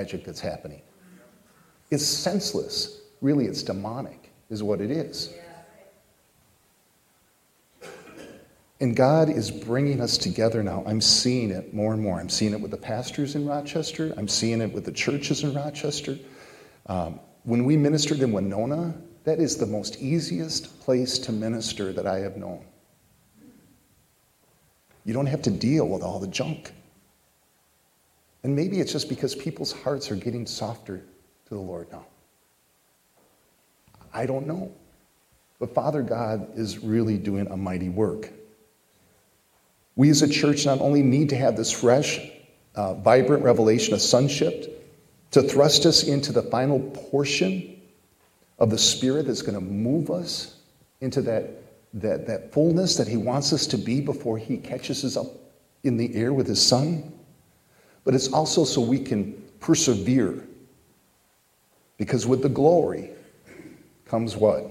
magic that's happening. It's senseless. Really, it's demonic, is what it is. And God is bringing us together now. I'm seeing it more and more. I'm seeing it with the pastors in Rochester. I'm seeing it with the churches in Rochester. Um, when we ministered in Winona, that is the most easiest place to minister that I have known. You don't have to deal with all the junk. And maybe it's just because people's hearts are getting softer to the Lord now. I don't know. But Father God is really doing a mighty work. We as a church not only need to have this fresh, uh, vibrant revelation of sonship to thrust us into the final portion of the Spirit that's going to move us into that, that, that fullness that He wants us to be before He catches us up in the air with His Son. But it's also so we can persevere. Because with the glory comes what?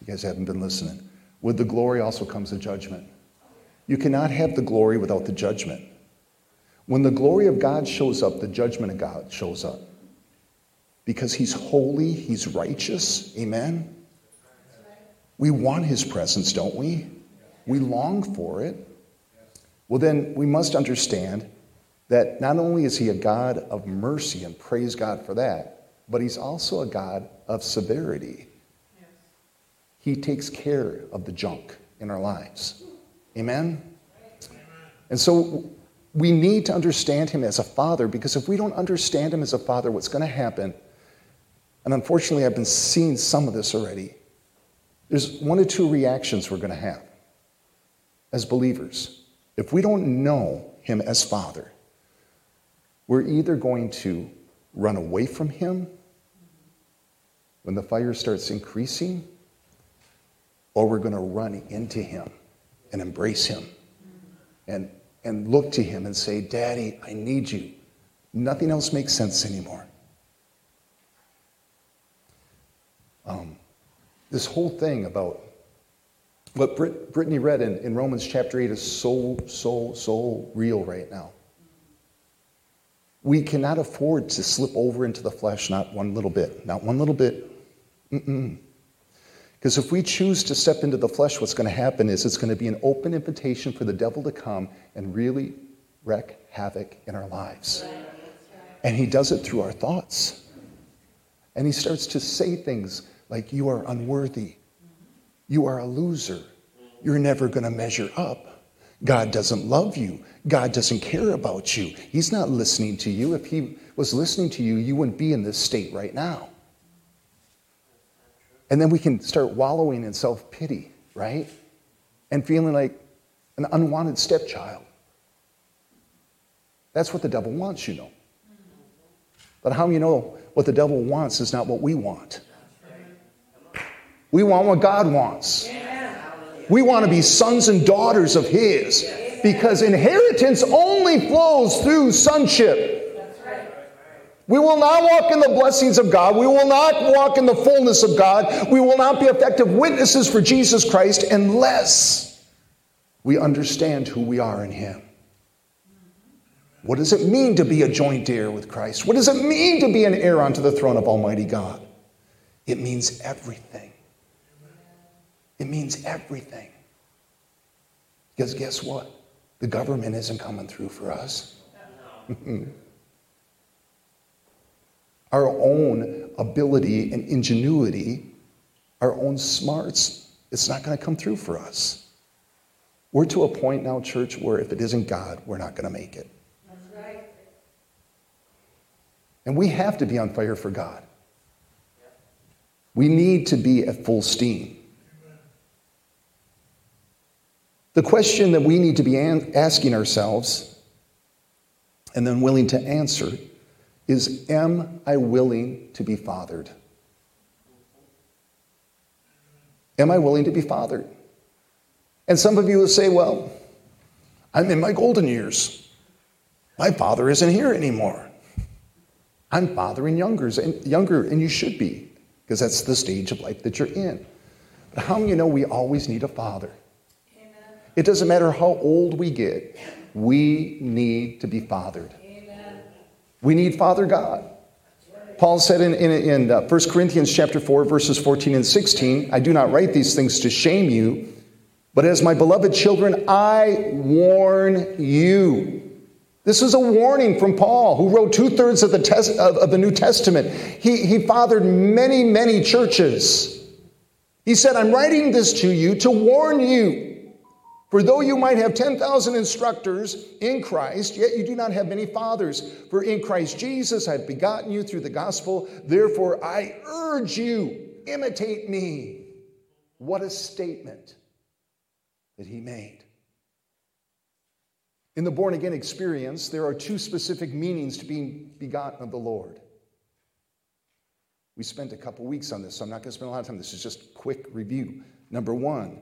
You guys haven't been listening. With the glory also comes the judgment. You cannot have the glory without the judgment. When the glory of God shows up, the judgment of God shows up. Because he's holy, he's righteous. Amen? We want his presence, don't we? We long for it. Well, then we must understand that not only is he a God of mercy, and praise God for that, but he's also a God of severity. He takes care of the junk in our lives. Amen? And so we need to understand him as a father because if we don't understand him as a father, what's going to happen, and unfortunately, I've been seeing some of this already, there's one or two reactions we're going to have as believers. If we don't know him as father, we're either going to run away from him when the fire starts increasing, or we're going to run into him and embrace him and, and look to him and say, Daddy, I need you. Nothing else makes sense anymore. Um, this whole thing about what Brit- Brittany read in, in Romans chapter 8 is so, so, so real right now. We cannot afford to slip over into the flesh, not one little bit, not one little bit. Because if we choose to step into the flesh, what's going to happen is it's going to be an open invitation for the devil to come and really wreak havoc in our lives. And he does it through our thoughts. And he starts to say things like, You are unworthy. You are a loser. You're never going to measure up. God doesn't love you. God doesn't care about you. He's not listening to you. If He was listening to you, you wouldn't be in this state right now. And then we can start wallowing in self pity, right? And feeling like an unwanted stepchild. That's what the devil wants, you know. But how you know what the devil wants is not what we want? We want what God wants. We want to be sons and daughters of His because inheritance only flows through sonship. We will not walk in the blessings of God. We will not walk in the fullness of God. We will not be effective witnesses for Jesus Christ unless we understand who we are in Him. What does it mean to be a joint heir with Christ? What does it mean to be an heir unto the throne of Almighty God? It means everything. It means everything. Because guess what? The government isn't coming through for us. our own ability and ingenuity, our own smarts, it's not going to come through for us. We're to a point now, church, where if it isn't God, we're not going to make it. That's right. And we have to be on fire for God. We need to be at full steam. The question that we need to be asking ourselves and then willing to answer is Am I willing to be fathered? Am I willing to be fathered? And some of you will say, Well, I'm in my golden years. My father isn't here anymore. I'm fathering younger, younger, and you should be, because that's the stage of life that you're in. But how many you know we always need a father? It doesn't matter how old we get, we need to be fathered. Amen. We need Father God. Paul said in, in, in uh, 1 Corinthians chapter 4, verses 14 and 16, I do not write these things to shame you, but as my beloved children, I warn you. This is a warning from Paul, who wrote two thirds of, the tes- of, of the New Testament. He, he fathered many, many churches. He said, I'm writing this to you to warn you. For though you might have 10,000 instructors in Christ, yet you do not have many fathers. For in Christ Jesus I have begotten you through the gospel. Therefore I urge you, imitate me. What a statement that he made. In the born again experience, there are two specific meanings to being begotten of the Lord. We spent a couple weeks on this, so I'm not going to spend a lot of time. This is just quick review. Number one,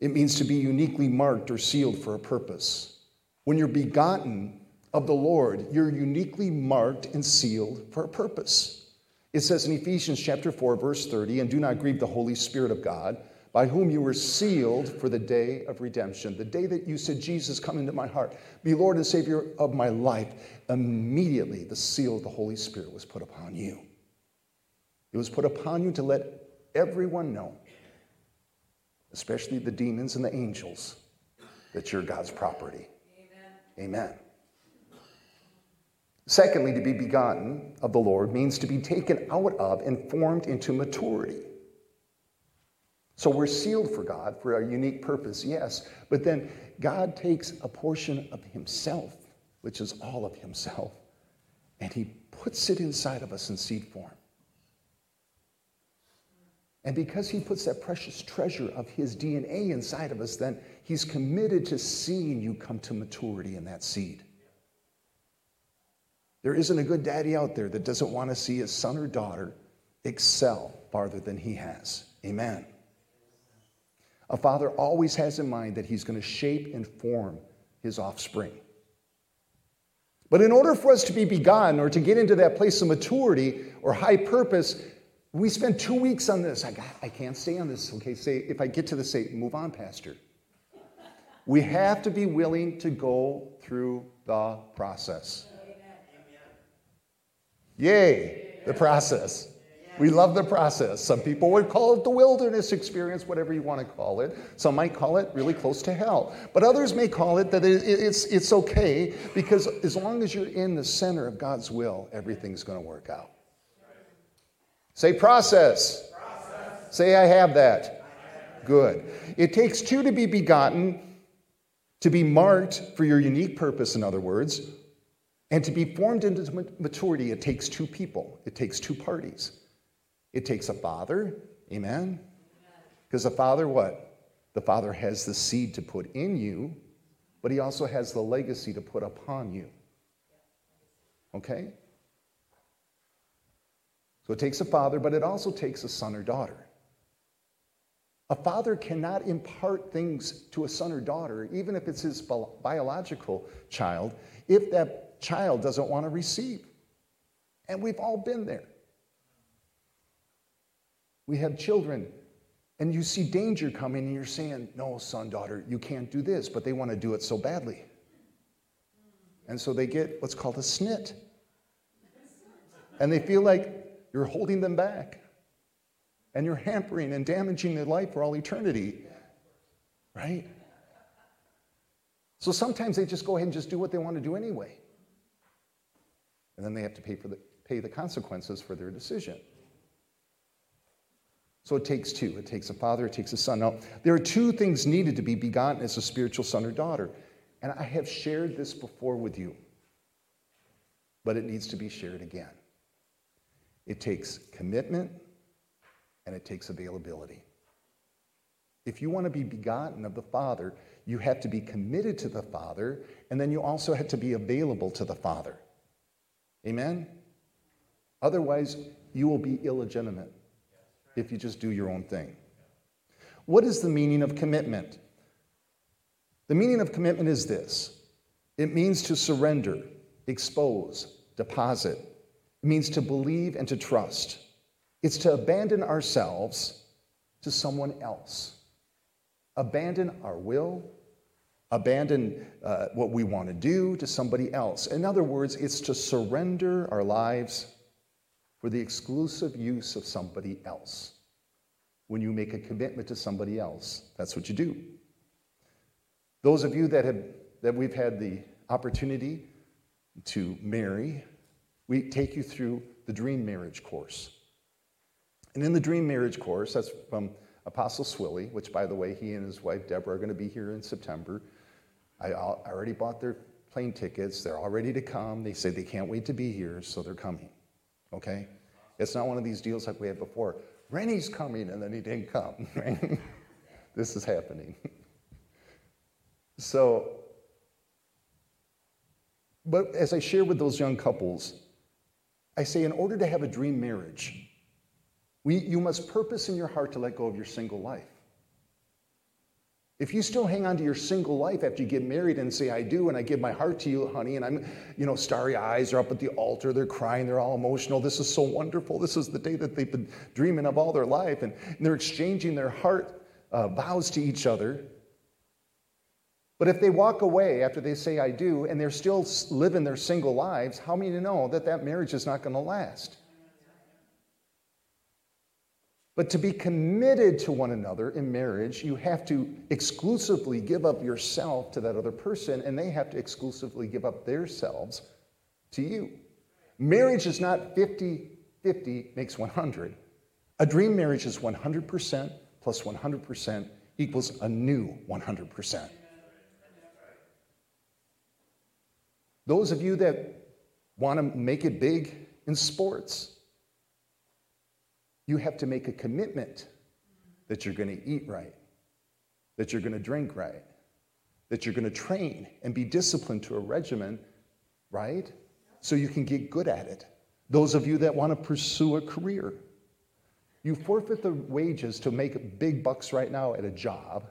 it means to be uniquely marked or sealed for a purpose. When you're begotten of the Lord, you're uniquely marked and sealed for a purpose. It says in Ephesians chapter 4, verse 30, and do not grieve the Holy Spirit of God by whom you were sealed for the day of redemption. The day that you said, Jesus, come into my heart, be Lord and Savior of my life, immediately the seal of the Holy Spirit was put upon you. It was put upon you to let everyone know, especially the demons and the angels, that you're God's property. Amen. Amen. Secondly, to be begotten of the Lord means to be taken out of and formed into maturity. So we're sealed for God for a unique purpose, yes. But then God takes a portion of Himself, which is all of Himself, and He puts it inside of us in seed form. And because He puts that precious treasure of His DNA inside of us, then He's committed to seeing you come to maturity in that seed. There isn't a good daddy out there that doesn't want to see his son or daughter excel farther than he has. Amen. A father always has in mind that he's going to shape and form his offspring. But in order for us to be begotten or to get into that place of maturity or high purpose, we spend two weeks on this. I, got, I can't stay on this. Okay, say if I get to the say, move on, Pastor. We have to be willing to go through the process. Yay, the process. We love the process. Some people would call it the wilderness experience, whatever you want to call it. Some might call it really close to hell. But others may call it that it's, it's okay because as long as you're in the center of God's will, everything's going to work out. Say process. process. Say, I have that. Good. It takes two to be begotten, to be marked for your unique purpose, in other words, and to be formed into maturity, it takes two people, it takes two parties. It takes a father, amen? Because the father, what? The father has the seed to put in you, but he also has the legacy to put upon you. Okay? So it takes a father, but it also takes a son or daughter. A father cannot impart things to a son or daughter, even if it's his biological child, if that child doesn't want to receive. And we've all been there. We have children, and you see danger coming, and you're saying, No, son, daughter, you can't do this, but they want to do it so badly. And so they get what's called a snit. And they feel like you're holding them back. And you're hampering and damaging their life for all eternity. Right? So sometimes they just go ahead and just do what they want to do anyway. And then they have to pay, for the, pay the consequences for their decision. So it takes two it takes a father, it takes a son. Now, there are two things needed to be begotten as a spiritual son or daughter. And I have shared this before with you, but it needs to be shared again. It takes commitment and it takes availability. If you want to be begotten of the Father, you have to be committed to the Father, and then you also have to be available to the Father. Amen? Otherwise, you will be illegitimate if you just do your own thing. What is the meaning of commitment? The meaning of commitment is this it means to surrender, expose, deposit. Means to believe and to trust. It's to abandon ourselves to someone else, abandon our will, abandon uh, what we want to do to somebody else. In other words, it's to surrender our lives for the exclusive use of somebody else. When you make a commitment to somebody else, that's what you do. Those of you that have that we've had the opportunity to marry, we take you through the dream marriage course. And in the dream marriage course, that's from Apostle Swilly, which, by the way, he and his wife Deborah are going to be here in September. I already bought their plane tickets. They're all ready to come. They say they can't wait to be here, so they're coming. Okay? It's not one of these deals like we had before. Rennie's coming, and then he didn't come. This is happening. so, but as I share with those young couples, I say, in order to have a dream marriage, we, you must purpose in your heart to let go of your single life. If you still hang on to your single life after you get married and say, I do, and I give my heart to you, honey, and I'm, you know, starry eyes, are up at the altar, they're crying, they're all emotional. This is so wonderful. This is the day that they've been dreaming of all their life, and, they're exchanging their heart uh, vows to each other. But if they walk away after they say, I do, and they're still living their single lives, how many know that that marriage is not going to last? But to be committed to one another in marriage, you have to exclusively give up yourself to that other person, and they have to exclusively give up themselves to you. Marriage is not 50 50 makes 100. A dream marriage is 100% plus 100% equals a new 100%. Those of you that want to make it big in sports, you have to make a commitment that you're going to eat right, that you're going to drink right, that you're going to train and be disciplined to a regimen, right? So you can get good at it. Those of you that want to pursue a career, you forfeit the wages to make big bucks right now at a job.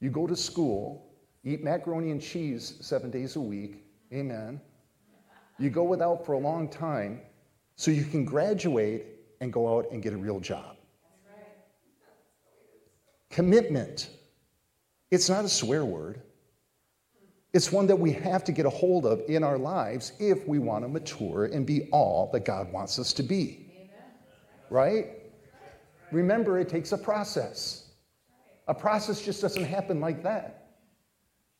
You go to school, eat macaroni and cheese seven days a week. Amen. You go without for a long time so you can graduate and go out and get a real job. Commitment. It's not a swear word. It's one that we have to get a hold of in our lives if we want to mature and be all that God wants us to be. Right? Remember, it takes a process. A process just doesn't happen like that.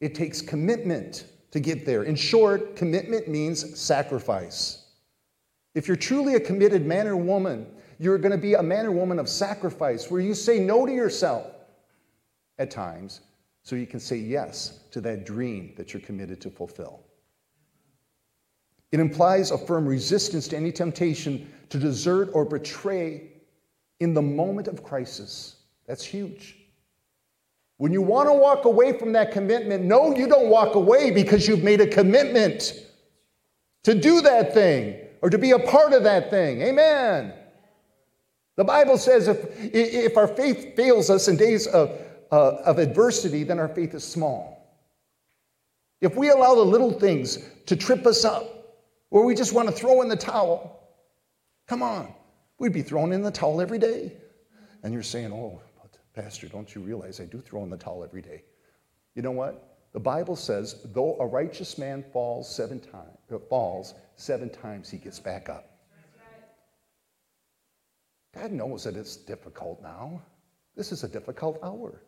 It takes commitment to get there. In short, commitment means sacrifice. If you're truly a committed man or woman, you're going to be a man or woman of sacrifice where you say no to yourself at times so you can say yes to that dream that you're committed to fulfill. It implies a firm resistance to any temptation to desert or betray in the moment of crisis. That's huge. When you want to walk away from that commitment, no, you don't walk away because you've made a commitment to do that thing or to be a part of that thing. Amen. The Bible says if, if our faith fails us in days of, uh, of adversity, then our faith is small. If we allow the little things to trip us up, or we just want to throw in the towel, come on, we'd be throwing in the towel every day. And you're saying, oh, Pastor, don't you realize I do throw in the towel every day? You know what? The Bible says, though a righteous man falls seven times, uh, falls seven times, he gets back up. God knows that it's difficult now. This is a difficult hour.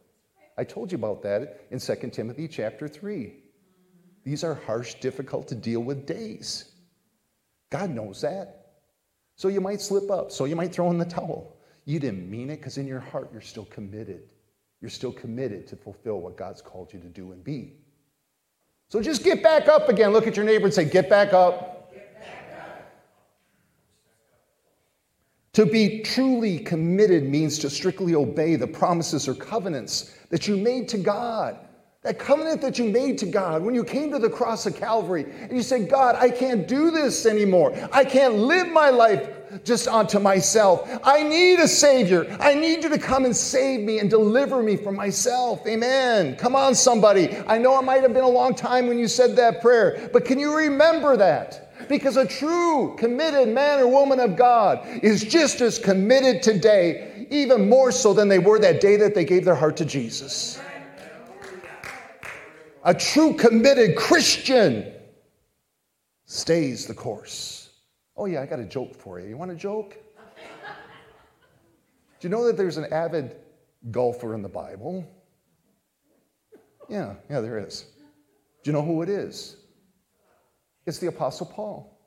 I told you about that in 2 Timothy chapter 3. These are harsh, difficult to deal with days. God knows that. So you might slip up. So you might throw in the towel. You didn't mean it because in your heart you're still committed. You're still committed to fulfill what God's called you to do and be. So just get back up again. Look at your neighbor and say, Get back up. Get back up. To be truly committed means to strictly obey the promises or covenants that you made to God. That covenant that you made to God when you came to the cross of Calvary and you said, God, I can't do this anymore. I can't live my life just onto myself. I need a Savior. I need you to come and save me and deliver me from myself. Amen. Come on, somebody. I know it might have been a long time when you said that prayer, but can you remember that? Because a true committed man or woman of God is just as committed today, even more so than they were that day that they gave their heart to Jesus. A true committed Christian stays the course. Oh, yeah, I got a joke for you. You want a joke? Do you know that there's an avid golfer in the Bible? Yeah, yeah, there is. Do you know who it is? It's the Apostle Paul.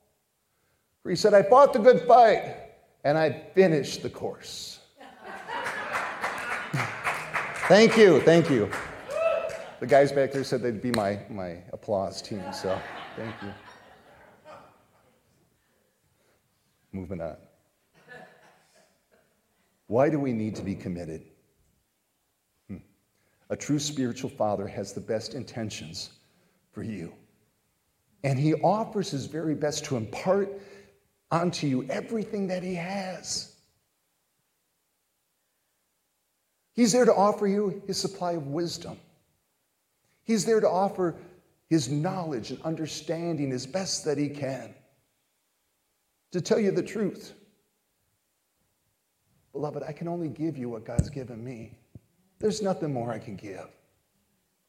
he said, I fought the good fight and I finished the course. thank you, thank you. The guys back there said they'd be my, my applause team, so thank you. Moving on. Why do we need to be committed? Hmm. A true spiritual father has the best intentions for you. And he offers his very best to impart onto you everything that he has. He's there to offer you his supply of wisdom. He's there to offer his knowledge and understanding as best that he can. To tell you the truth, beloved, I can only give you what God's given me. There's nothing more I can give.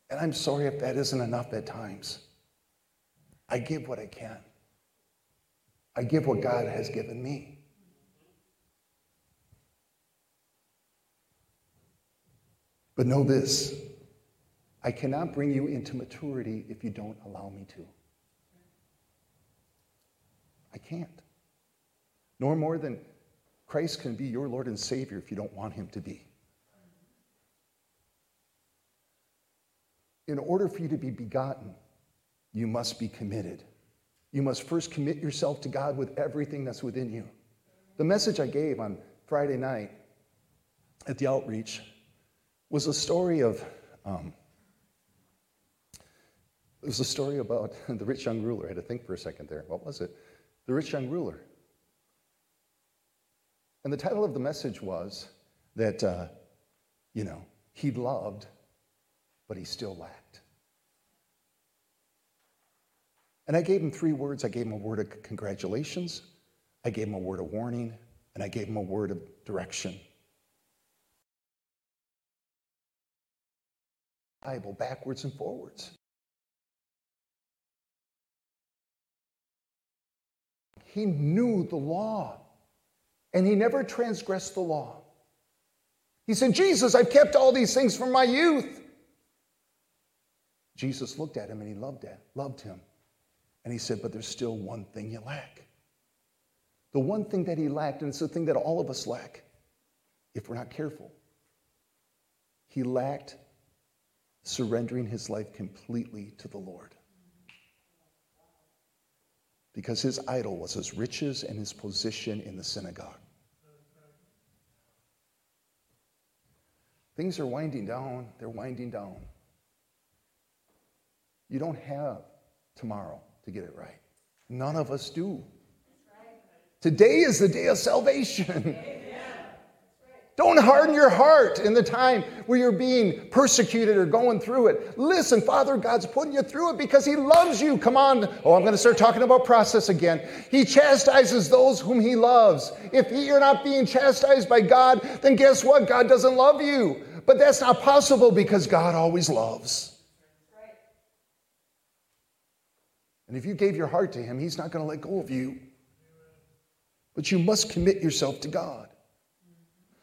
And I'm sorry if that isn't enough at times. I give what I can. I give what God has given me. But know this I cannot bring you into maturity if you don't allow me to. I can't. Nor more than Christ can be your Lord and Savior if you don't want him to be. In order for you to be begotten, you must be committed. You must first commit yourself to God with everything that's within you. The message I gave on Friday night at the outreach was a story of, um, it was a story about the rich young ruler. I had to think for a second there. What was it? The rich young ruler. And the title of the message was that, uh, you know, he loved, but he still lacked. And I gave him three words. I gave him a word of congratulations, I gave him a word of warning, and I gave him a word of direction. Bible backwards and forwards. He knew the law, and he never transgressed the law. He said, Jesus, I've kept all these things from my youth. Jesus looked at him and he loved, it, loved him. And he said, But there's still one thing you lack. The one thing that he lacked, and it's the thing that all of us lack if we're not careful. He lacked surrendering his life completely to the Lord. Because his idol was his riches and his position in the synagogue. Things are winding down, they're winding down. You don't have tomorrow to get it right. None of us do. Today is the day of salvation. Don't harden your heart in the time where you're being persecuted or going through it. Listen, Father God's putting you through it because He loves you. Come on. Oh, I'm going to start talking about process again. He chastises those whom He loves. If you're not being chastised by God, then guess what? God doesn't love you. But that's not possible because God always loves. And if you gave your heart to Him, He's not going to let go of you. But you must commit yourself to God.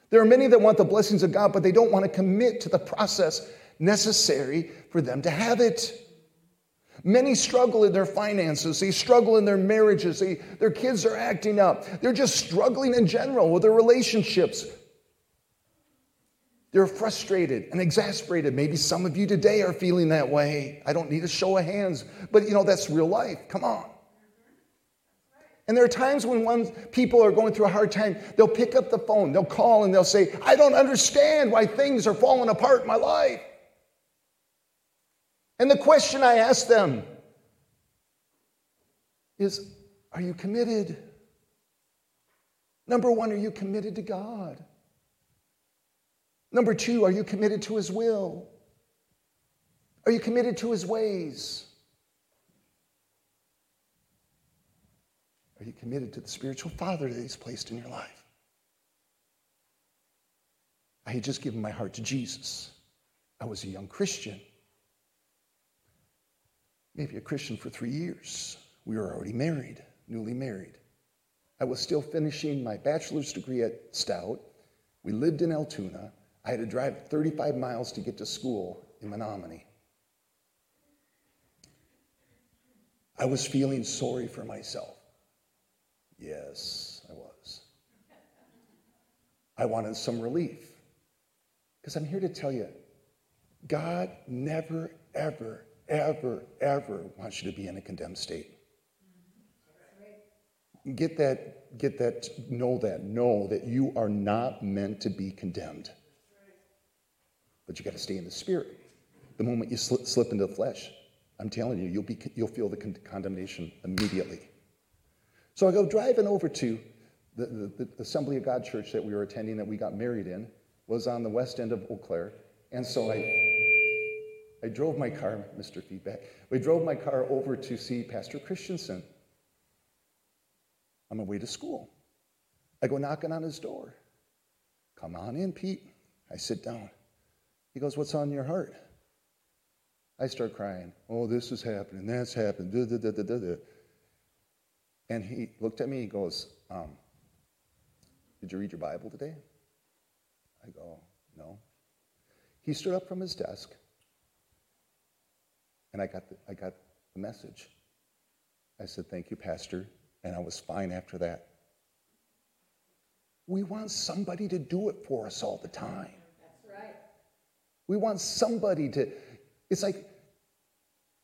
There are many that want the blessings of God, but they don't want to commit to the process necessary for them to have it. Many struggle in their finances. They struggle in their marriages. They, their kids are acting up. They're just struggling in general with their relationships. They're frustrated and exasperated. Maybe some of you today are feeling that way. I don't need a show of hands, but you know, that's real life. Come on. And there are times when one, people are going through a hard time, they'll pick up the phone, they'll call, and they'll say, I don't understand why things are falling apart in my life. And the question I ask them is Are you committed? Number one, are you committed to God? Number two, are you committed to His will? Are you committed to His ways? Committed to the spiritual father that He's placed in your life? I had just given my heart to Jesus. I was a young Christian. maybe a Christian for three years. We were already married, newly married. I was still finishing my bachelor's degree at Stout. We lived in Altoona. I had to drive 35 miles to get to school in Menomonie. I was feeling sorry for myself. Yes, I was. I wanted some relief. Because I'm here to tell you God never, ever, ever, ever wants you to be in a condemned state. Get that, get that, know that, know that you are not meant to be condemned. But you got to stay in the spirit. The moment you slip, slip into the flesh, I'm telling you, you'll, be, you'll feel the con- condemnation immediately. So I go driving over to the, the, the, Assembly of God church that we were attending, that we got married in, was on the west end of Eau Claire. And so I, I drove my car, Mr. Feedback, we drove my car over to see Pastor Christensen on my way to school. I go knocking on his door. Come on in, Pete. I sit down. He goes, What's on your heart? I start crying. Oh, this is happening. That's happening. Da, da, da, and he looked at me. He goes, um, Did you read your Bible today? I go, No. He stood up from his desk, and I got the, I got the message. I said, Thank you, Pastor and I was fine after that. We want somebody to do it for us all the time. That's right. We want somebody to, it's like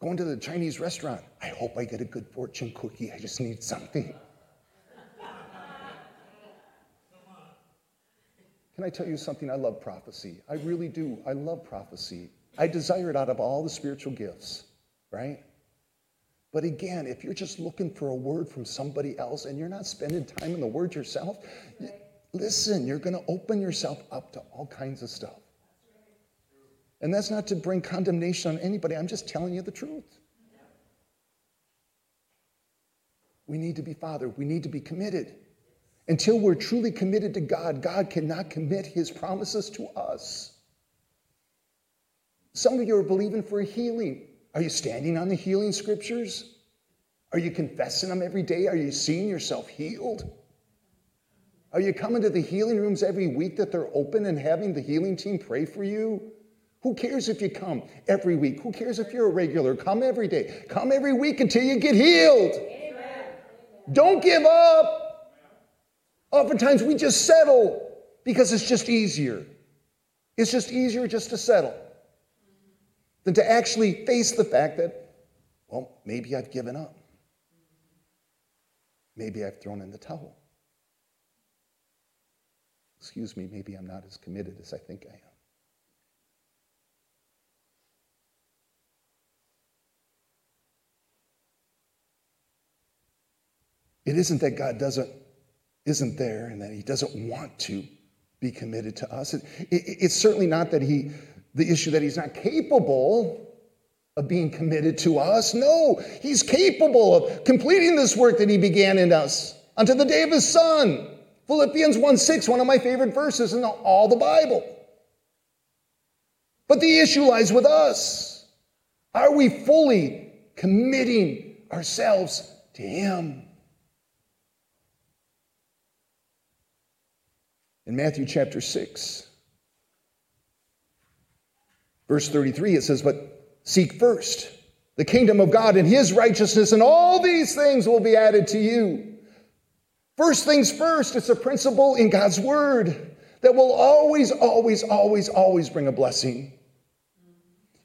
going to the Chinese restaurant. I hope I get a good fortune cookie. I just need something. Can I tell you something? I love prophecy. I really do. I love prophecy. I desire it out of all the spiritual gifts, right? But again, if you're just looking for a word from somebody else and you're not spending time in the word yourself, listen, you're going to open yourself up to all kinds of stuff. And that's not to bring condemnation on anybody. I'm just telling you the truth. We need to be Father. We need to be committed. Until we're truly committed to God, God cannot commit his promises to us. Some of you are believing for a healing. Are you standing on the healing scriptures? Are you confessing them every day? Are you seeing yourself healed? Are you coming to the healing rooms every week that they're open and having the healing team pray for you? Who cares if you come every week? Who cares if you're a regular? Come every day. Come every week until you get healed. Amen. Don't give up. Oftentimes we just settle because it's just easier. It's just easier just to settle than to actually face the fact that, well, maybe I've given up. Maybe I've thrown in the towel. Excuse me, maybe I'm not as committed as I think I am. It isn't that God doesn't isn't there and that he doesn't want to be committed to us. It, it, it's certainly not that he the issue that he's not capable of being committed to us. No, he's capable of completing this work that he began in us unto the day of his son. Philippians 1 6, one of my favorite verses in all the Bible. But the issue lies with us. Are we fully committing ourselves to him? In Matthew chapter 6, Verse 33, it says, But seek first the kingdom of God and his righteousness, and all these things will be added to you. First things first, it's a principle in God's word that will always, always, always, always bring a blessing.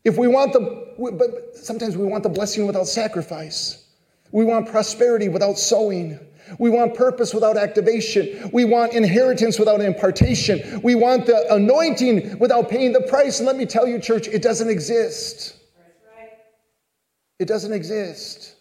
If we want the, but sometimes we want the blessing without sacrifice. We want prosperity without sowing. We want purpose without activation. We want inheritance without impartation. We want the anointing without paying the price. And let me tell you, church, it doesn't exist. It doesn't exist.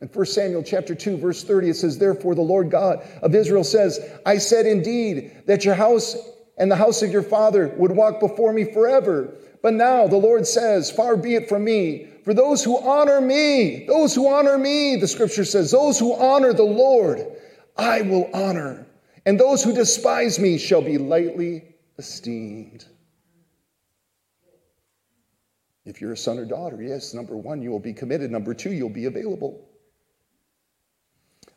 In 1 Samuel chapter 2 verse 30 it says therefore the Lord God of Israel says I said indeed that your house and the house of your father would walk before me forever but now the Lord says far be it from me for those who honor me, those who honor me, the scripture says, those who honor the Lord, I will honor. And those who despise me shall be lightly esteemed. If you're a son or daughter, yes, number one, you will be committed. Number two, you'll be available.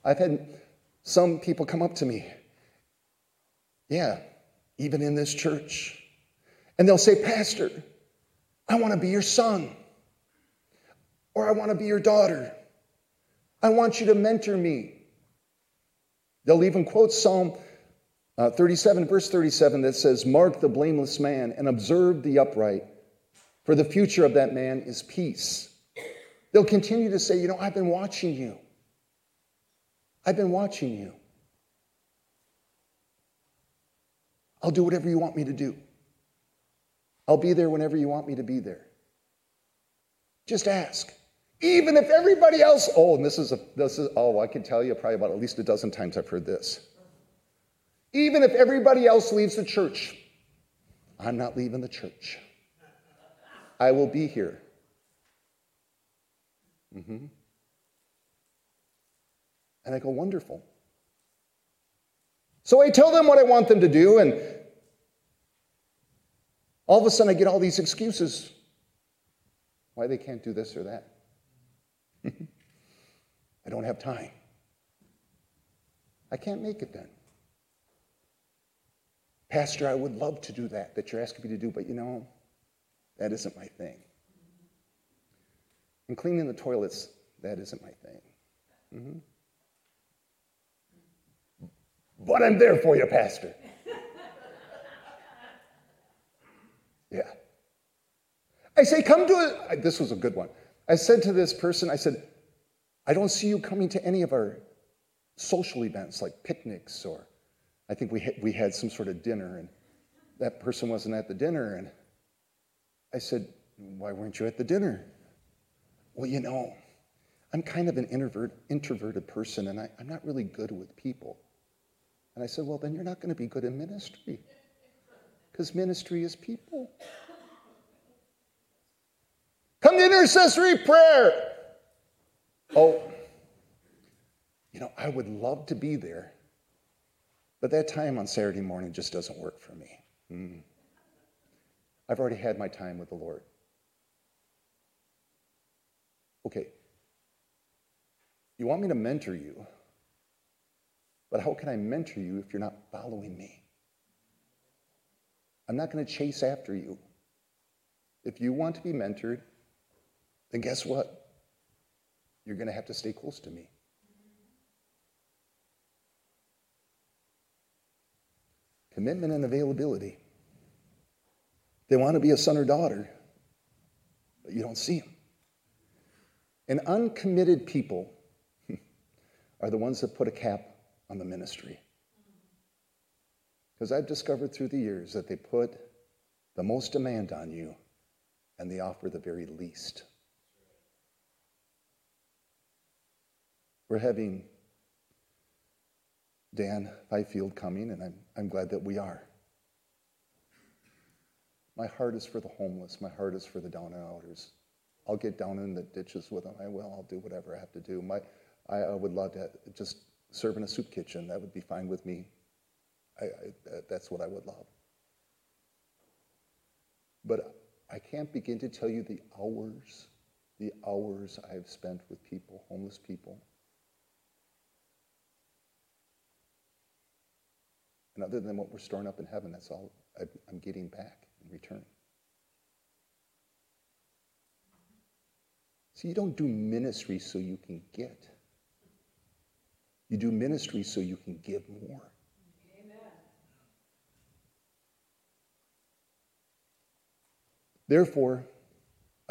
I've had some people come up to me, yeah, even in this church, and they'll say, Pastor, I want to be your son, or I want to be your daughter. I want you to mentor me. They'll even quote Psalm uh, 37, verse 37, that says, Mark the blameless man and observe the upright, for the future of that man is peace. They'll continue to say, You know, I've been watching you. I've been watching you. I'll do whatever you want me to do. I'll be there whenever you want me to be there. Just ask. Even if everybody else, oh, and this is a, this is, oh, I can tell you probably about at least a dozen times I've heard this. Even if everybody else leaves the church, I'm not leaving the church. I will be here. Mm-hmm. And I go, wonderful. So I tell them what I want them to do, and all of a sudden I get all these excuses why they can't do this or that. I don't have time. I can't make it then. Pastor, I would love to do that, that you're asking me to do, but you know, that isn't my thing. And cleaning the toilets, that isn't my thing. Mm-hmm. But I'm there for you, Pastor. yeah. I say, come to it. This was a good one. I said to this person, I said, I don't see you coming to any of our social events like picnics or I think we had, we had some sort of dinner and that person wasn't at the dinner and I said, why weren't you at the dinner? Well, you know, I'm kind of an introvert, introverted person and I, I'm not really good with people. And I said, Well, then you're not going to be good in ministry because ministry is people. Come to intercessory prayer. Oh, you know, I would love to be there, but that time on Saturday morning just doesn't work for me. Mm. I've already had my time with the Lord. Okay, you want me to mentor you? But how can I mentor you if you're not following me? I'm not going to chase after you. If you want to be mentored, then guess what? You're going to have to stay close to me. Commitment and availability. They want to be a son or daughter, but you don't see them. And uncommitted people are the ones that put a cap on the ministry. Because I've discovered through the years that they put the most demand on you and they offer the very least. We're having Dan Fifield coming, and I'm, I'm glad that we are. My heart is for the homeless. My heart is for the down and outers. I'll get down in the ditches with them. I will. I'll do whatever I have to do. My, I, I would love to just serve in a soup kitchen. That would be fine with me. I, I, that's what I would love. But I can't begin to tell you the hours, the hours I've spent with people, homeless people. And other than what we're storing up in heaven, that's all I'm getting back in return. See, you don't do ministry so you can get. You do ministry so you can give more. Amen. Therefore,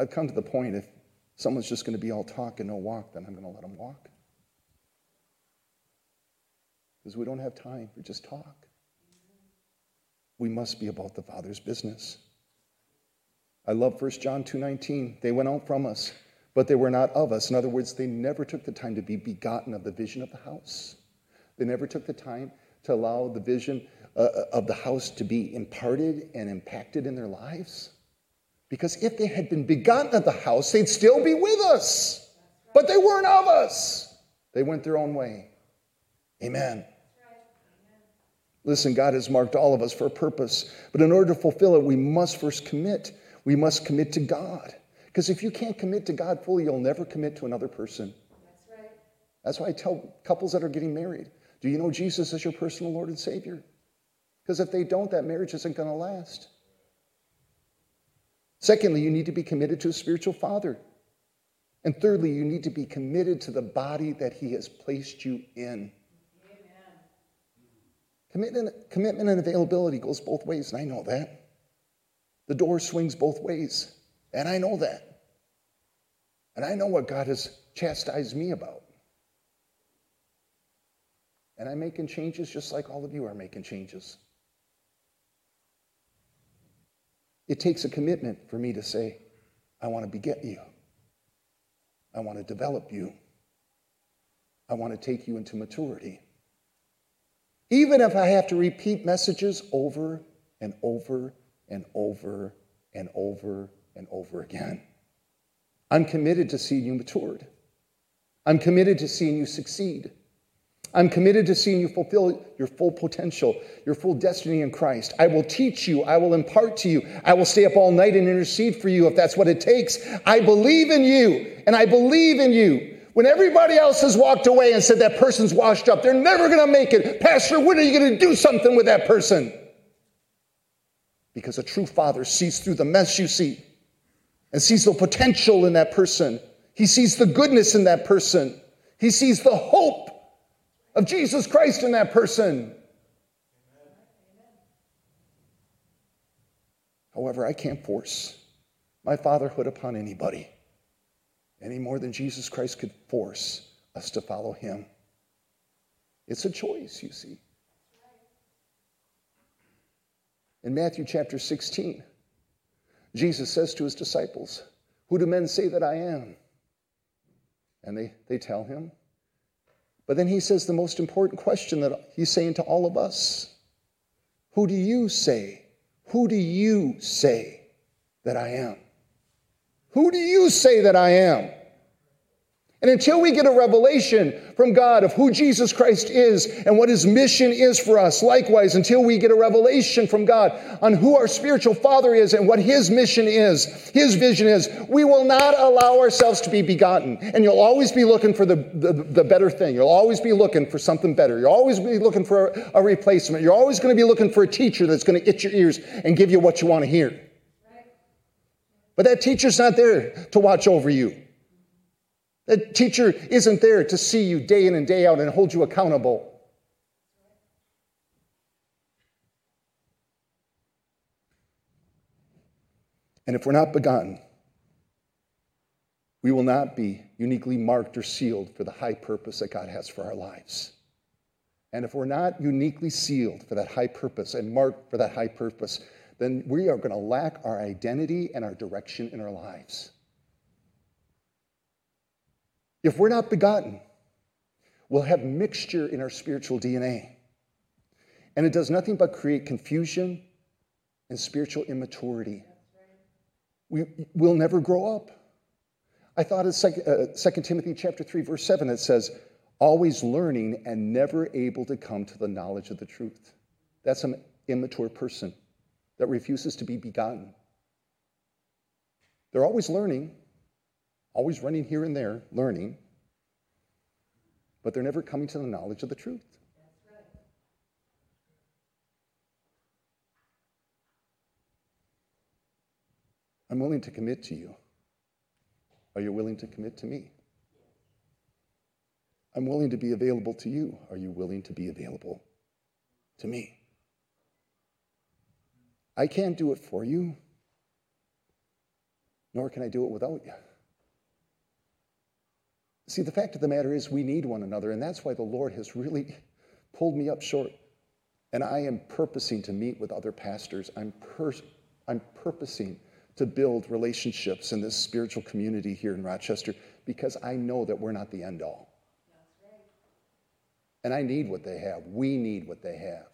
I've come to the point if someone's just going to be all talk and no walk, then I'm going to let them walk. Because we don't have time for just talk. We must be about the Father's business. I love 1 John 2:19. They went out from us but they were not of us. In other words, they never took the time to be begotten of the vision of the house. They never took the time to allow the vision uh, uh, of the house to be imparted and impacted in their lives. Because if they had been begotten of the house, they'd still be with us. But they weren't of us. They went their own way. Amen. Listen, God has marked all of us for a purpose. But in order to fulfill it, we must first commit. We must commit to God. Because if you can't commit to God fully, you'll never commit to another person. That's right. That's why I tell couples that are getting married do you know Jesus as your personal Lord and Savior? Because if they don't, that marriage isn't going to last. Secondly, you need to be committed to a spiritual father. And thirdly, you need to be committed to the body that He has placed you in. Commitment, commitment and availability goes both ways, and I know that. The door swings both ways, and I know that. And I know what God has chastised me about. And I'm making changes just like all of you are making changes. It takes a commitment for me to say, I want to beget you. I want to develop you. I want to take you into maturity. Even if I have to repeat messages over and over and over and over and over again. I'm committed to seeing you matured. I'm committed to seeing you succeed. I'm committed to seeing you fulfill your full potential, your full destiny in Christ. I will teach you. I will impart to you. I will stay up all night and intercede for you if that's what it takes. I believe in you, and I believe in you. When everybody else has walked away and said that person's washed up, they're never going to make it. Pastor, when are you going to do something with that person? Because a true father sees through the mess you see and sees the potential in that person. He sees the goodness in that person. He sees the hope of Jesus Christ in that person. However, I can't force my fatherhood upon anybody any more than Jesus Christ could force us to follow him. It's a choice, you see. In Matthew chapter 16, Jesus says to his disciples, Who do men say that I am? And they, they tell him, but then he says the most important question that he's saying to all of us Who do you say? Who do you say that I am? Who do you say that I am? And until we get a revelation from God of who Jesus Christ is and what his mission is for us, likewise, until we get a revelation from God on who our spiritual father is and what his mission is, his vision is, we will not allow ourselves to be begotten. And you'll always be looking for the, the, the better thing. You'll always be looking for something better. You'll always be looking for a, a replacement. You're always going to be looking for a teacher that's going to itch your ears and give you what you want to hear. But that teacher's not there to watch over you. That teacher isn't there to see you day in and day out and hold you accountable. And if we're not begotten, we will not be uniquely marked or sealed for the high purpose that God has for our lives. And if we're not uniquely sealed for that high purpose and marked for that high purpose, then we are going to lack our identity and our direction in our lives. If we're not begotten, we'll have mixture in our spiritual DNA. And it does nothing but create confusion and spiritual immaturity. We, will never grow up. I thought of 2 uh, Timothy chapter 3, verse 7, it says, always learning and never able to come to the knowledge of the truth. That's an immature person that refuses to be begotten. They're always learning, always running here and there, learning, but they're never coming to the knowledge of the truth. I'm willing to commit to you. Are you willing to commit to me? I'm willing to be available to you. Are you willing to be available to me? I can't do it for you, nor can I do it without you. See, the fact of the matter is, we need one another, and that's why the Lord has really pulled me up short. And I am purposing to meet with other pastors. I'm, pers- I'm purposing to build relationships in this spiritual community here in Rochester because I know that we're not the end all. And I need what they have. We need what they have.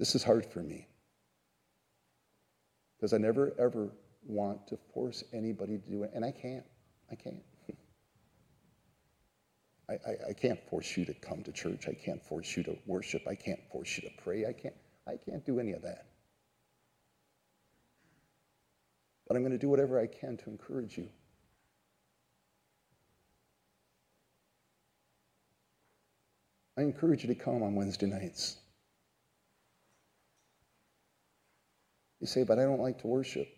This is hard for me because I never ever want to force anybody to do it, and I can't. I can't. I, I, I can't force you to come to church. I can't force you to worship. I can't force you to pray. I can't, I can't do any of that. But I'm going to do whatever I can to encourage you. I encourage you to come on Wednesday nights. You say, but I don't like to worship.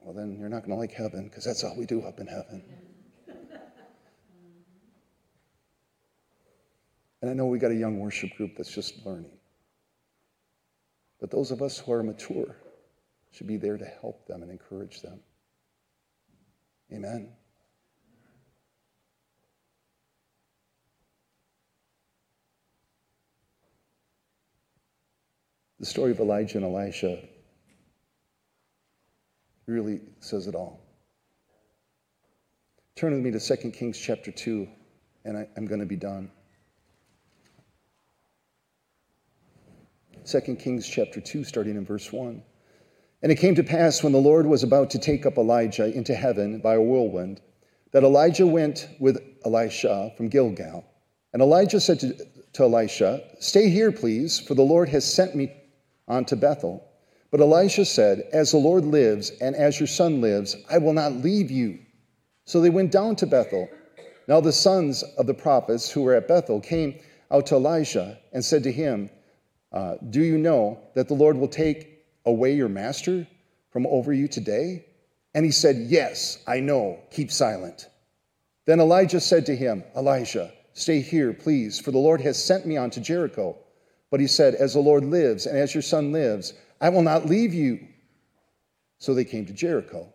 Well, then you're not going to like heaven because that's all we do up in heaven. and I know we got a young worship group that's just learning. But those of us who are mature should be there to help them and encourage them. Amen. The story of Elijah and Elisha really says it all. Turn with me to 2 Kings chapter 2, and I, am going to be done. 2 Kings chapter 2, starting in verse 1. And it came to pass when the Lord was about to take up Elijah into heaven by a whirlwind, that Elijah went with Elisha from Gilgal. And Elijah said to, to Elisha, Stay here, please, for the Lord has sent me on to Bethel. But Elisha said, As the Lord lives and as your son lives, I will not leave you. So they went down to Bethel. Now the sons of the prophets who were at Bethel came out to Elisha and said to him, uh, Do you know that the Lord will take away your master from over you today? And he said, Yes, I know. Keep silent. Then Elijah said to him, Elisha, stay here, please, for the Lord has sent me on to Jericho. But he said, As the Lord lives and as your son lives, I will not leave you. So they came to Jericho.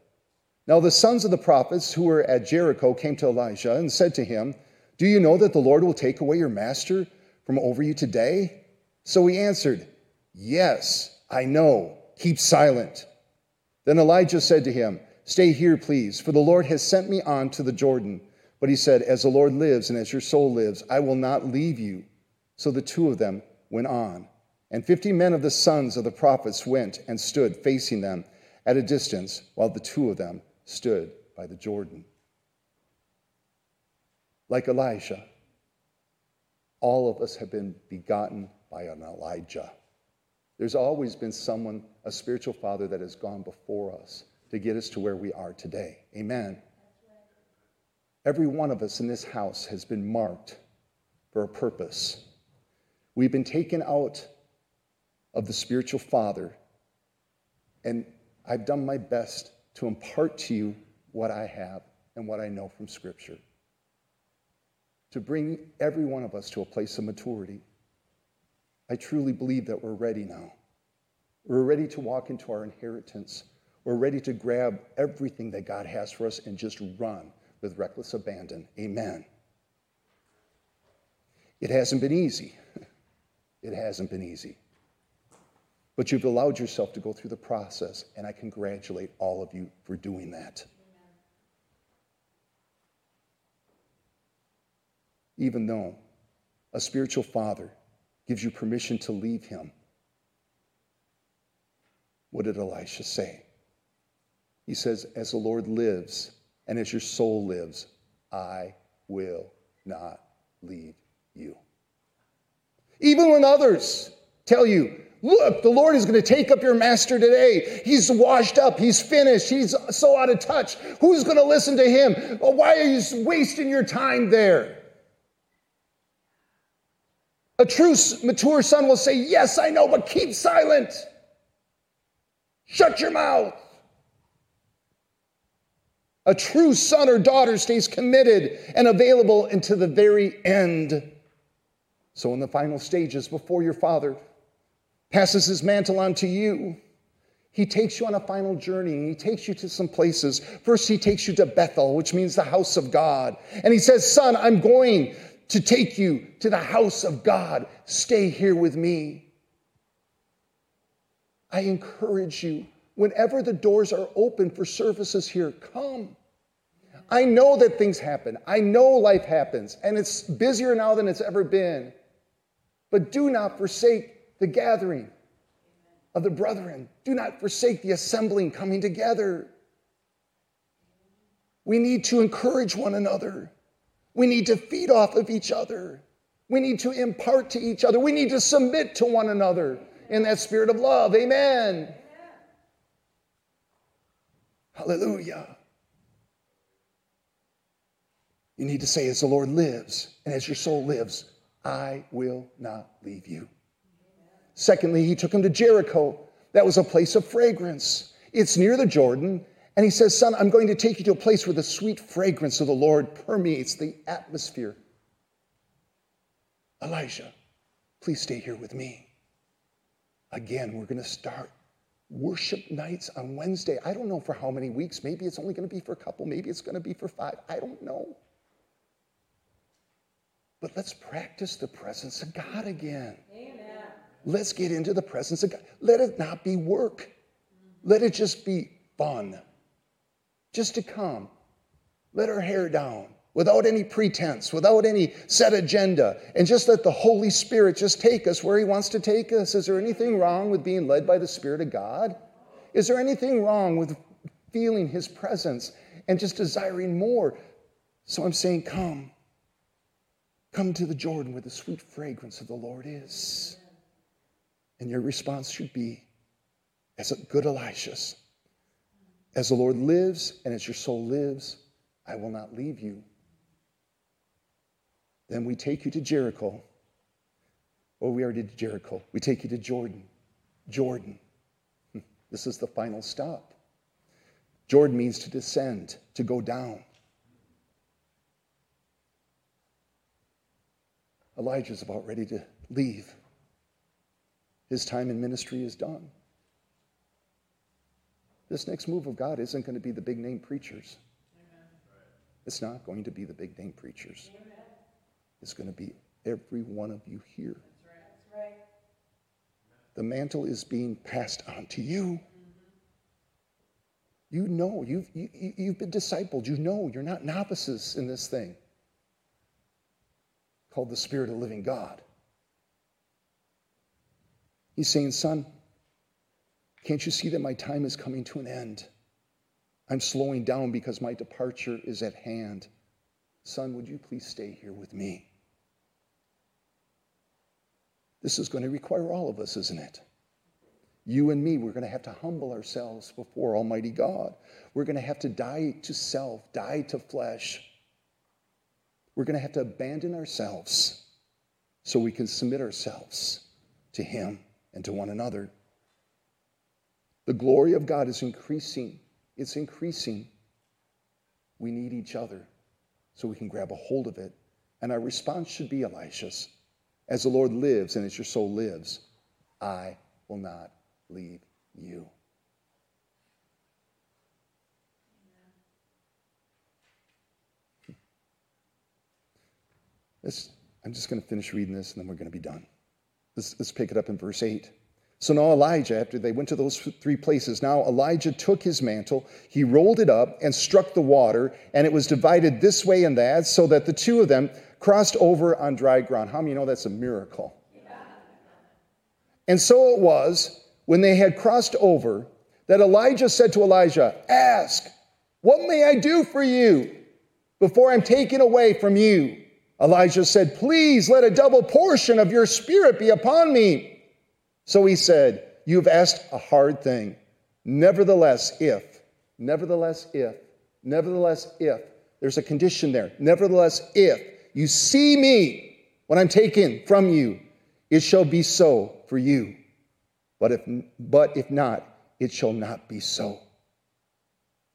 Now the sons of the prophets who were at Jericho came to Elijah and said to him, Do you know that the Lord will take away your master from over you today? So he answered, Yes, I know. Keep silent. Then Elijah said to him, Stay here, please, for the Lord has sent me on to the Jordan. But he said, As the Lord lives and as your soul lives, I will not leave you. So the two of them went on. And fifty men of the sons of the prophets went and stood facing them at a distance, while the two of them stood by the Jordan. Like Elijah, all of us have been begotten by an Elijah. There's always been someone, a spiritual father, that has gone before us to get us to where we are today. Amen. Every one of us in this house has been marked for a purpose. We've been taken out of the spiritual father, and I've done my best to impart to you what I have and what I know from Scripture. To bring every one of us to a place of maturity. I truly believe that we're ready now. We're ready to walk into our inheritance. We're ready to grab everything that God has for us and just run with reckless abandon. Amen. It hasn't been easy. It hasn't been easy. But you've allowed yourself to go through the process, and I congratulate all of you for doing that. Even though a spiritual father gives you permission to leave him, what did Elisha say? He says, As the Lord lives and as your soul lives, I will not leave you. Even when others tell you, look, the Lord is going to take up your master today. He's washed up. He's finished. He's so out of touch. Who's going to listen to him? Oh, why are you wasting your time there? A true mature son will say, Yes, I know, but keep silent. Shut your mouth. A true son or daughter stays committed and available until the very end. So, in the final stages, before your Father passes his mantle on to you, he takes you on a final journey and he takes you to some places. First, he takes you to Bethel, which means the house of God. And he says, Son, I'm going to take you to the house of God. Stay here with me. I encourage you, whenever the doors are open for services here, come. I know that things happen. I know life happens, and it's busier now than it's ever been. But do not forsake the gathering of the brethren. Do not forsake the assembling, coming together. We need to encourage one another. We need to feed off of each other. We need to impart to each other. We need to submit to one another in that spirit of love. Amen. Hallelujah. You need to say, as the Lord lives and as your soul lives, I will not leave you. Secondly, he took him to Jericho. That was a place of fragrance. It's near the Jordan. And he says, Son, I'm going to take you to a place where the sweet fragrance of the Lord permeates the atmosphere. Elijah, please stay here with me. Again, we're going to start worship nights on Wednesday. I don't know for how many weeks. Maybe it's only going to be for a couple. Maybe it's going to be for five. I don't know. But let's practice the presence of God again. Let's get into the presence of God. Let it not be work. Let it just be fun. Just to come. Let our hair down without any pretense, without any set agenda, and just let the Holy Spirit just take us where He wants to take us. Is there anything wrong with being led by the Spirit of God? Is there anything wrong with feeling His presence and just desiring more? So I'm saying, come. Come to the Jordan where the sweet fragrance of the Lord is. And your response should be, as a good Elisha's, as the Lord lives and as your soul lives, I will not leave you. Then we take you to Jericho. Oh, we already did Jericho. We take you to Jordan. Jordan. Hmm. This is the final stop. Jordan means to descend, to go down. Elijah's about ready to leave. His time in ministry is done. This next move of God isn't going to be the big name preachers. Amen. It's not going to be the big name preachers. Amen. It's going to be every one of you here. That's right. The mantle is being passed on to you. Mm-hmm. You know, you've, you, you've been discipled. You know you're not novices in this thing called the Spirit of living God. He's saying, Son, can't you see that my time is coming to an end? I'm slowing down because my departure is at hand. Son, would you please stay here with me? This is going to require all of us, isn't it? You and me, we're going to have to humble ourselves before Almighty God. We're going to have to die to self, die to flesh. We're going to have to abandon ourselves so we can submit ourselves to Him and to one another. The glory of God is increasing. It's increasing. We need each other so we can grab a hold of it. And our response should be Elisha's As the Lord lives and as your soul lives, I will not leave you. I'm just going to finish reading this and then we're going to be done. Let's, let's pick it up in verse 8. So now Elijah, after they went to those three places, now Elijah took his mantle, he rolled it up and struck the water, and it was divided this way and that, so that the two of them crossed over on dry ground. How many know that's a miracle? And so it was, when they had crossed over, that Elijah said to Elijah, Ask, what may I do for you before I'm taken away from you? Elijah said, Please let a double portion of your spirit be upon me. So he said, You've asked a hard thing. Nevertheless, if, nevertheless, if, nevertheless, if, there's a condition there. Nevertheless, if you see me when I'm taken from you, it shall be so for you. But if, but if not, it shall not be so.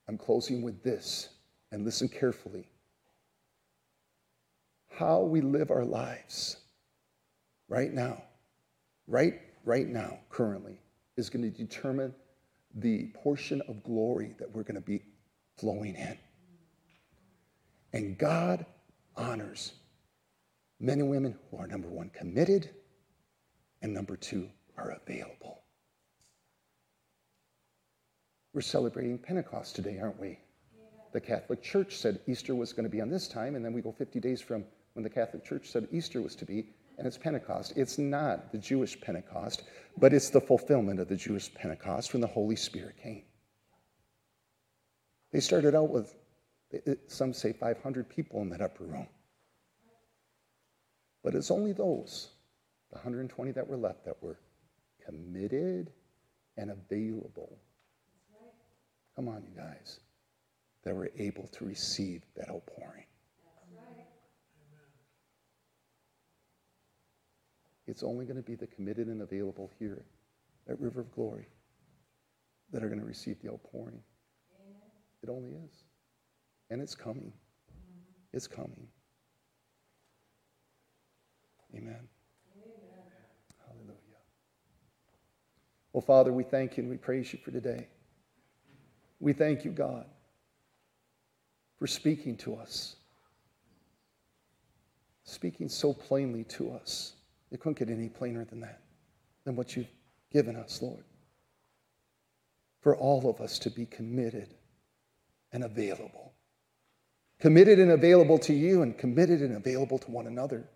I'm closing with this, and listen carefully how we live our lives right now, right, right now, currently, is going to determine the portion of glory that we're going to be flowing in. And God honors men and women who are number one, committed, and number two, are available. We're celebrating Pentecost today, aren't we? The Catholic Church said Easter was going to be on this time, and then we go 50 days from when the Catholic Church said Easter was to be, and it's Pentecost. It's not the Jewish Pentecost, but it's the fulfillment of the Jewish Pentecost when the Holy Spirit came. They started out with, some say 500 people in that upper room. But it's only those, the 120 that were left, that were committed and available. Come on, you guys, that were able to receive that outpouring. It's only going to be the committed and available here at River of Glory that are going to receive the outpouring. Amen. It only is. And it's coming. Mm-hmm. It's coming. Amen. Amen. Hallelujah. Well, Father, we thank you and we praise you for today. We thank you, God, for speaking to us, speaking so plainly to us. It couldn't get any plainer than that, than what you've given us, Lord. For all of us to be committed and available. Committed and available to you, and committed and available to one another.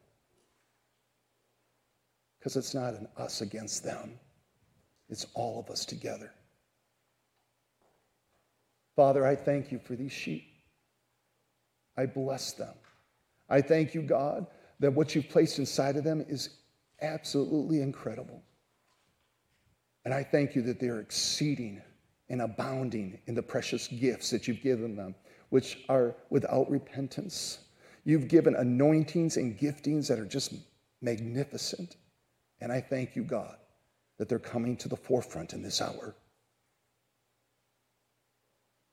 Because it's not an us against them, it's all of us together. Father, I thank you for these sheep. I bless them. I thank you, God, that what you've placed inside of them is absolutely incredible. And I thank you that they're exceeding and abounding in the precious gifts that you've given them, which are without repentance. You've given anointings and giftings that are just magnificent. And I thank you, God, that they're coming to the forefront in this hour.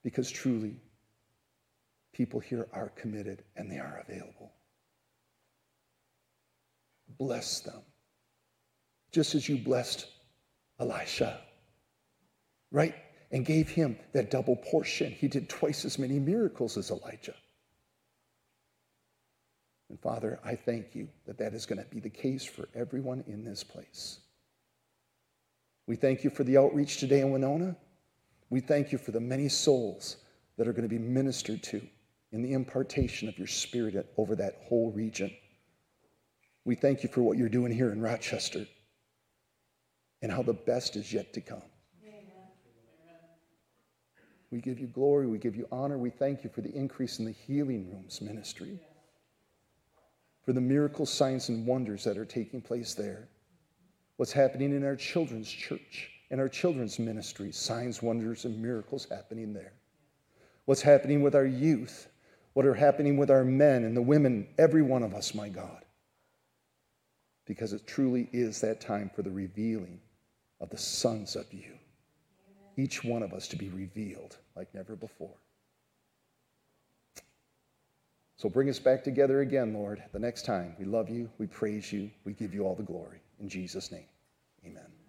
Because truly, people here are committed and they are available. Bless them just as you blessed Elisha, right? And gave him that double portion. He did twice as many miracles as Elijah. And Father, I thank you that that is going to be the case for everyone in this place. We thank you for the outreach today in Winona. We thank you for the many souls that are going to be ministered to in the impartation of your spirit over that whole region. We thank you for what you're doing here in Rochester and how the best is yet to come. We give you glory, we give you honor, we thank you for the increase in the healing rooms ministry, for the miracles, signs, and wonders that are taking place there. What's happening in our children's church and our children's ministry, signs, wonders, and miracles happening there. What's happening with our youth, what are happening with our men and the women, every one of us, my God. Because it truly is that time for the revealing of the sons of you. Each one of us to be revealed like never before. So bring us back together again, Lord, the next time. We love you, we praise you, we give you all the glory. In Jesus' name, amen.